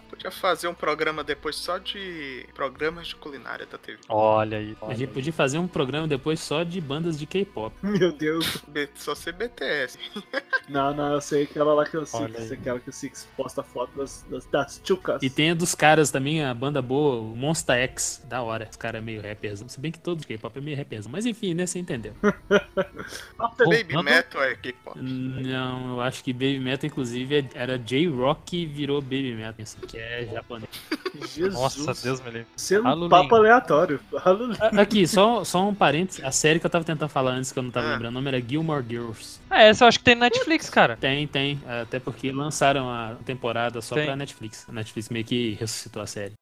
Podia fazer um programa depois só de programas de culinária da TV. Olha aí. A gente podia fazer um programa depois só de bandas de K-pop. Meu Deus. B- Só ser BTS. Não, não, eu sei aquela lá que o Olha Six, aí. aquela que o Six posta foto das, das, das chucas. E tem a dos caras também, a banda boa, o Monsta X. Da hora. Os caras meio rappers. Se bem que todo de K-pop é meio rappers. Mas enfim, né? Você entendeu. Baby Vamos- Metal é K-pop. Não, eu acho que Baby Metal, inclusive, é- era J-Rock e virou Baby Metal. Isso que é japonês. Jesus. Nossa, Deus me livre. Sendo um Halloween. papo aleatório. Halloween. Aqui, só, só um parênteses. A série que eu tava tentando falar antes, que eu não tava Ah. lembrando o nome, era Gilmore Girls. Ah, essa eu acho que tem no Netflix, cara. Tem, tem. Até porque lançaram a temporada só Tem. pra Netflix. A Netflix meio que ressuscitou a série.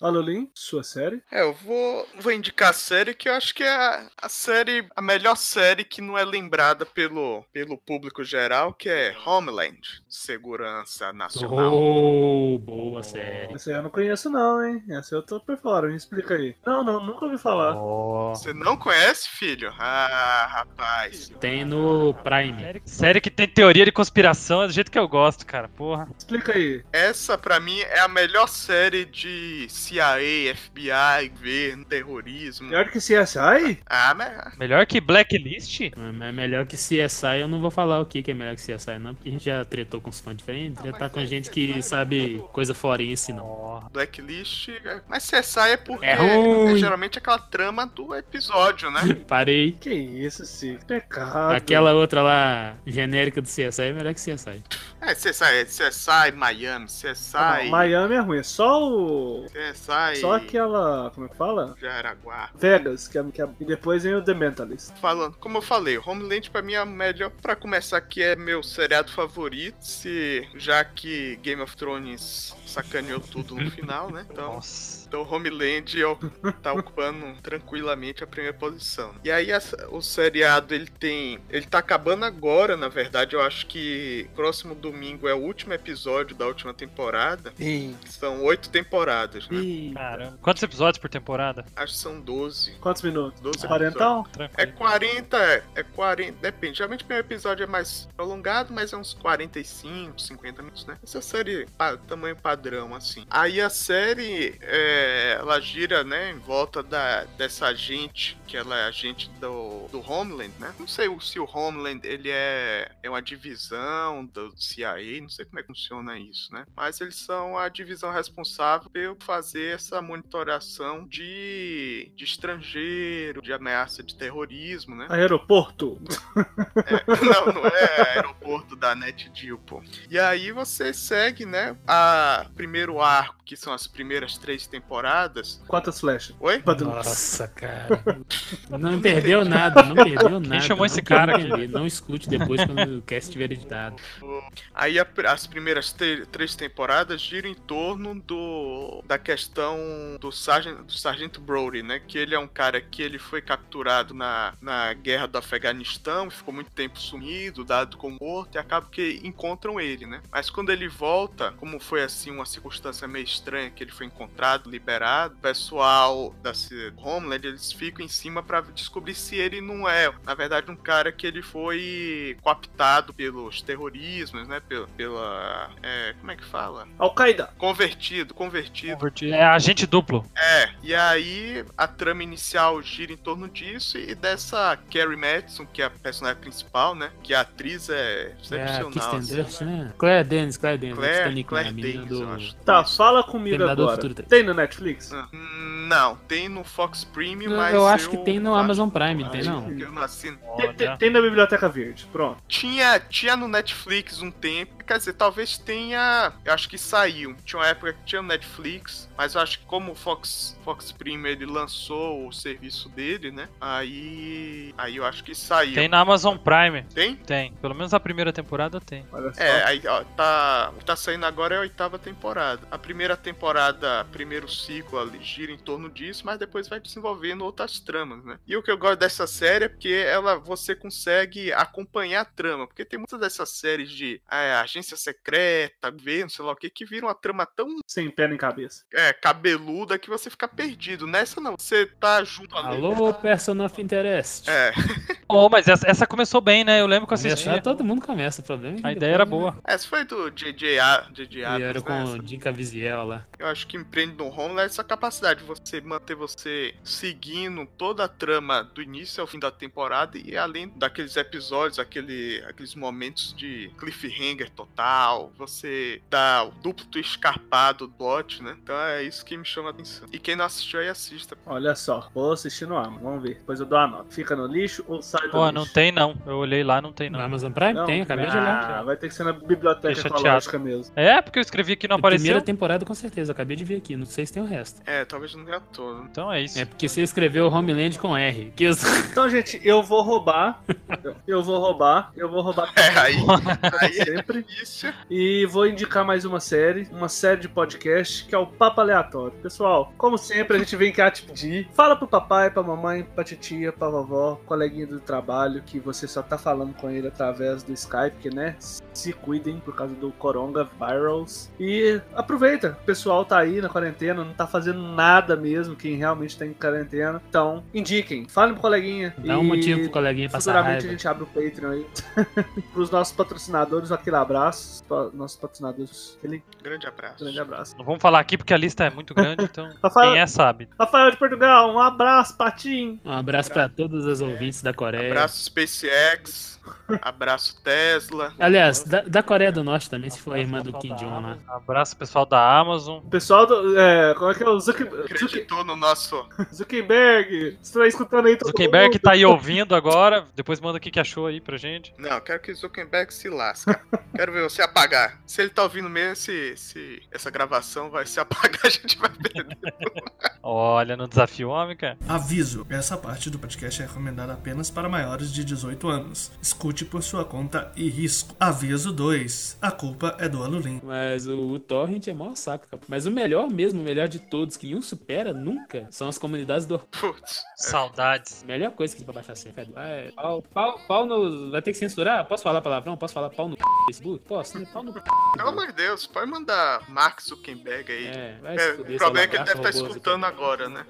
Halloween, sua série. É, eu vou, vou indicar a série que eu acho que é a, a série, a melhor série que não é lembrada pelo, pelo público geral, que é Homeland, Segurança Nacional. Oh, boa série. Essa aí eu não conheço não, hein? Essa eu tô por fora, me explica aí. Não, não, nunca ouvi falar. Ó. Você não conhece, filho? Ah, rapaz. Tem no Prime. Série, série que tem teoria de conspiração é do jeito que eu gosto, cara. Porra. Explica aí. Essa, pra mim, é a melhor série de CIA, FBI, governo, terrorismo. Pior que CSI? Ah, mas... Melhor que Blacklist? É melhor que CSI, eu não vou falar o que que é melhor que CSI, não, porque a gente já tretou com os fãs diferentes, já tá com gente que sabe coisa forense, não. Blacklist... é- Mas CSI é porque É ruim. é geralmente aquela trama do episódio, né? Parei. Que isso, sim. Pecado. Aquela outra lá, genérica do CSI, é melhor que CSI. É, CSI, é CSI Miami, CSI... Ah, não, Miami é ruim, é só o. CSI... Só aquela. Como é que fala? Jaraguá. Vegas, que é, que é- e depois vem o The Mentalist. Falando, como eu falei, Homeland pra mim é a melhor. Pra começar aqui é meu seriado favorito, se já que Game of Thrones sacaneou tudo no final, né? Então, Nossa. então Homeland ó, tá ocupando tranquilamente a primeira posição. E aí essa- o seriado ele tem, ele tá acabando agora, na verdade. Eu acho que próximo domingo é o último episódio da última temporada. Ih, São oito temporadas, né? ih. Caramba. Quantos episódios por temporada? Acho que são 12. Quantos minutos? 12 Quarentão? É Tranquilo. 40, é 40, depende. Geralmente o primeiro episódio é mais prolongado, mas é uns 45, 50 minutos, né? Essa série, pa- tamanho padrão, assim. Aí a série, é, ela gira, né, em volta da, dessa agente, que ela é agente do, do Homeland, né? Não sei se o Homeland, ele é, é uma divisão do CIA, não sei como é que funciona isso, né? Mas eles são a divisão responsável por fazer essa monitoração de, de estrangeiro, de ameaça de terrorismo, né? Aeroporto. Não, não é aeroporto da NetDeal, pô. E aí você segue, né, a primeiro arco, que são as primeiras três temporadas. Quantas flechas? Oi? Nossa, cara. Não perdeu nada, não perdeu nada. chamou não esse cara aqui? Não escute depois quando o cast estiver editado. Aí a- as primeiras três temporadas giram em torno do da questão do sargento, do sargento Brody, né? Que ele é um cara que ele foi capturado na, na guerra do Afeganistão, ficou muito tempo sumido, dado como morto, e acaba que encontram ele, né? Mas quando ele volta, como foi assim uma circunstância meio estranha que ele foi encontrado, liberado, o pessoal da Homeland eles ficam em cima pra descobrir se ele não é, na verdade, um cara que ele foi cooptado pelos terrorismos, né? Pela, pela é, como é que fala? Al-Qaeda. Convertido, convertido. Converti- É agente duplo. É, e aí a trama inicial gira em torno disso e dessa Carrie Madison, que é a personagem principal, né? Que a atriz é É excepcional. Kristen assim. Né? Claire Danes, Claire Danes. Claire, né? Claire menina Danes, eu acho. Tá, fala comigo Terminador do agora. Tem no Netflix? Ah, Não, tem no Fox Premium, mas Eu acho que tem no Amazon Prime, tem não? Eu. Tem, tem- tem na Biblioteca Verde. Pronto. Tinha, tinha no Netflix um tempo, quer dizer, talvez tenha. Eu acho que saiu. Tinha uma época que tinha o Netflix, mas eu acho que como o Fox, Fox Premium ele lançou o serviço dele, né? Aí. Aí eu acho que saiu. Tem na Amazon Prime. Tem? Tem. Pelo menos a primeira temporada tem. Olha só. É, aí ó, tá, o que tá saindo agora é a oitava temporada. A primeira temporada, primeiro ciclo ali, gira em torno disso, mas depois vai desenvolvendo outras tramas, né? E o que eu gosto dessa série é porque ela você consegue acompanhar a trama, porque tem muitas dessas séries de é, agência secreta, governo, sei lá o que, que viram uma trama tão Sem pé nem cabeça. é, cabeluda que você fica perdido. Nessa não, você tá junto ali. Alô, person of interest. É, Oh, mas essa, essa começou bem, né? Eu lembro que eu assisti. Começar, todo mundo começa, o problema é A ideia era boa. essa foi do J.J. A- J.J. E era né? com o Jim Caviezel lá. Eu acho que empreende no Home é essa capacidade de você manter você seguindo toda a trama do início ao fim da temporada e além daqueles episódios, aquele, aqueles momentos de cliffhanger total, você dá o duplo escarpado do plot, né? Então é isso que me chama a atenção. E quem não assistiu aí assista. Olha só, vou assistir no Amazon, vamos ver. Depois eu dou a nota. Fica no lixo ou sai do Ó, lixo? não tem não. Eu olhei lá, não tem No não. Amazon Prime Não? tem, acabei de ah, olhar. vai ter que ser na biblioteca ecológica mesmo. É, porque eu escrevi aqui e não apareceu. primeira temporada, com certeza, acabei de ver aqui. Não sei se tem o resto. É, talvez não tenha todo. Então é isso. É porque você escreveu Homeland com R. Que. Então, gente, eu vou roubar. eu- vou roubar. Eu vou roubar É, aí, aí sempre. Difícil. E vou indicar mais uma série, uma série de podcast, que é o Papo Aleatório. Pessoal, como sempre, a gente vem cá te pedir. Fala pro papai, pra mamãe, pra titia, pra vovó, coleguinha do trabalho, que você só tá falando com ele através do Skype, que, né? Se cuidem por causa do Coronga Virals. E aproveita, o pessoal tá aí na quarentena, não tá fazendo nada mesmo, quem realmente tá em quarentena. Então, indiquem, falem pro coleguinha. Dá um E motivo pro coleguinha passar Futuramente raiva. a gente abre o Patreon aí. Pros nossos patrocinadores, aquele abraço. Pra nossos patrocinadores, aquele Grande abraço. grande abraço. Não vamos falar aqui porque a lista é muito grande, então Rafael, quem é sabe. Rafael de Portugal, um abraço, Patinho. Um abraço pra todos os ouvintes da Coreia. Abraço SpaceX. Abraço Tesla. Aliás, da, da Coreia do Norte também, se for a irmã do Kim Jong lá. Abraço pessoal da Amazon. O pessoal do. É, como é que é o Zucker, Zucker, Acreditou no nosso. Zuckerberg? Você tá escutando aí todo Zuckerberg mundo? tá aí ouvindo agora. Depois manda o que, que achou aí pra gente. Não, eu quero que Zuckerberg se lasca. quero ver você apagar. Se ele tá ouvindo mesmo, se, se essa gravação vai se apagar, a gente vai perder. Olha, no desafio homem, cara. Aviso: essa parte do podcast é recomendada apenas para maiores de 18 anos. Escute por sua conta e risco. Aviso 2: a culpa é do Alulim. Mas o, o Torrent é maior saco, cara. Mas o melhor mesmo, o melhor de todos, que nenhum supera nunca, são as comunidades do Putz. Saudades. Melhor coisa que tem pra baixar assim, cara. É, pau, pau, pau no. Vai ter que censurar? Posso falar palavrão? Posso falar pau no Facebook? Posso, né? Pau no. Pelo amor de Deus, pode mandar Mark Zuckerberg aí. É, vai É, o problema é que ele deve estar robô, escutando agora, né?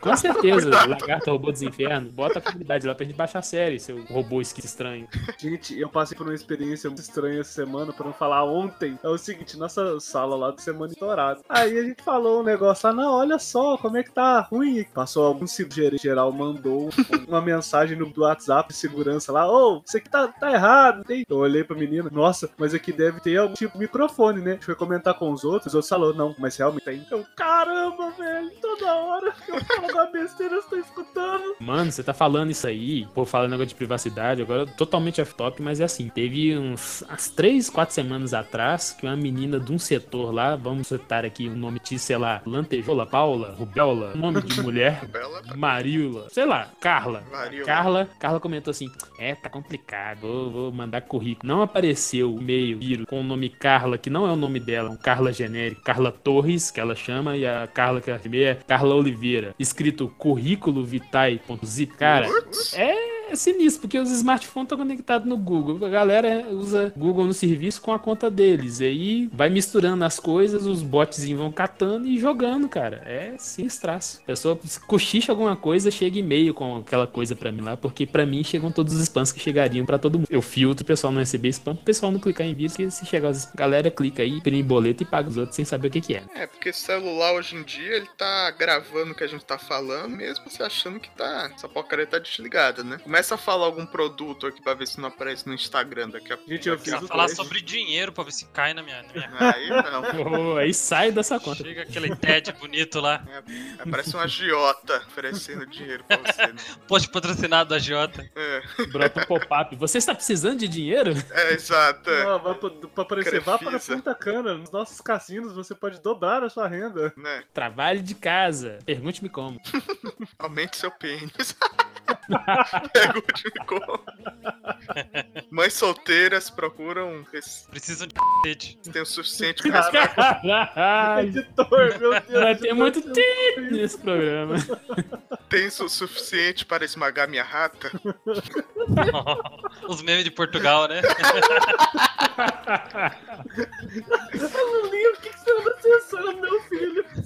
Com certeza, Lagarto Robô dos Infernos. Bota a comunidade lá pra gente baixar a série, seu robô esquisito estranho. Gente, eu passei por uma experiência muito estranha essa semana, pra não falar ontem. É o seguinte, nossa sala lá de semana estourada. Aí a gente falou um negócio lá, não, olha só como é que tá ruim. Passou algum gerente geral, mandou uma mensagem no do WhatsApp de segurança lá, ô, isso aqui tá, tá errado. Tem. Eu olhei pra menina, nossa, mas aqui deve ter algum tipo de microfone, né? A gente foi comentar com os outros, os outros falaram, não, mas realmente tem. Eu, caramba, velho, toda hora que eu falo uma besteira, eu estou escutando. Mano, você tá falando isso aí, pô, falando negócio de privacidade, agora totalmente off-top, mas é assim, teve uns, umas três, quatro semanas atrás, que uma menina de um setor lá, vamos citar aqui o nome de, sei lá, Lantejola, Paula, Rubela, nome de mulher, Marila, sei lá, Carla. Carla, Carla comentou assim: É, tá complicado, vou, vou mandar currículo. Não apareceu o e-mail com o nome Carla, que não é o nome dela, um Carla genérico, Carla Torres, que ela chama, e a Carla que ela é Carla Oliveira, escrito currículo vitae.zip. Cara, é sinistro, porque os smartphones estão conectados no Google. A galera usa Google no serviço com a conta deles. E aí vai misturando as coisas, os bots vão catando e jogando, cara. É sinistraço. A pessoa cochicha alguma coisa, chega e-mail com aquela coisa pra mim lá, porque pra mim chegam todos os spams que chegariam pra todo mundo. Eu filtro o pessoal não receber spam, o pessoal não clicar em vírus, que se chegar, a galera clica aí, imprime boleto e paga os outros sem saber o que que é. É, porque celular hoje em dia ele tá gravando o que a gente tá falando, mesmo você achando que tá. Essa porcaria tá desligada, né? Como Começa a falar algum produto aqui pra ver se não aparece no Instagram daqui a pouco. Gente, eu fiz Falar teste. sobre dinheiro pra ver se cai na minha. Na minha... Aí não. Aí sai dessa conta. Chega aquele TED bonito lá. É, parece um agiota oferecendo dinheiro pra você. Né? Post patrocinado da Jota. É, Brota um pop-up. Você está precisando de dinheiro? é exato. é, vai pra, pra aparecer, vá para Crefisa. Punta Cana. Nos nossos cassinos você pode dobrar a sua renda. Né? Trabalho de casa. Pergunte-me como. Aumente seu pênis. Pergunte-me como. Mães solteiras procuram Precisam de cacete. tem o suficiente pra. Caralho. Editor, meu Deus. Vai ter muito tempo nesse programa. Tem o suficiente para esmagar minha rata? Os memes de Portugal, né? Eu não li o que, você anda acessando, meu filho.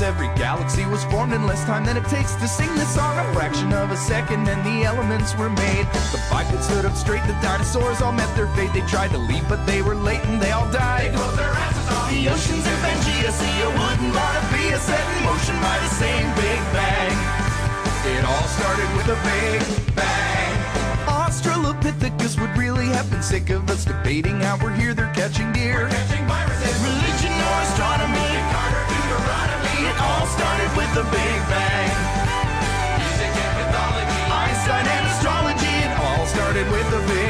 every galaxy was formed in less time than it takes to sing this song. A fraction of a second and the elements were made. The bipeds stood up straight, the dinosaurs all met their fate. They tried to leave, but they were late and they all died. They closed their asses off. The oceans in Pangea wouldn't wanna be a set in motion by the same Big Bang. It all started with a Big Bang. Australopithecus would really have been sick of us debating how we're here. They're with the Big Bang. Music and mythology, Einstein and astrology, it all started with the Big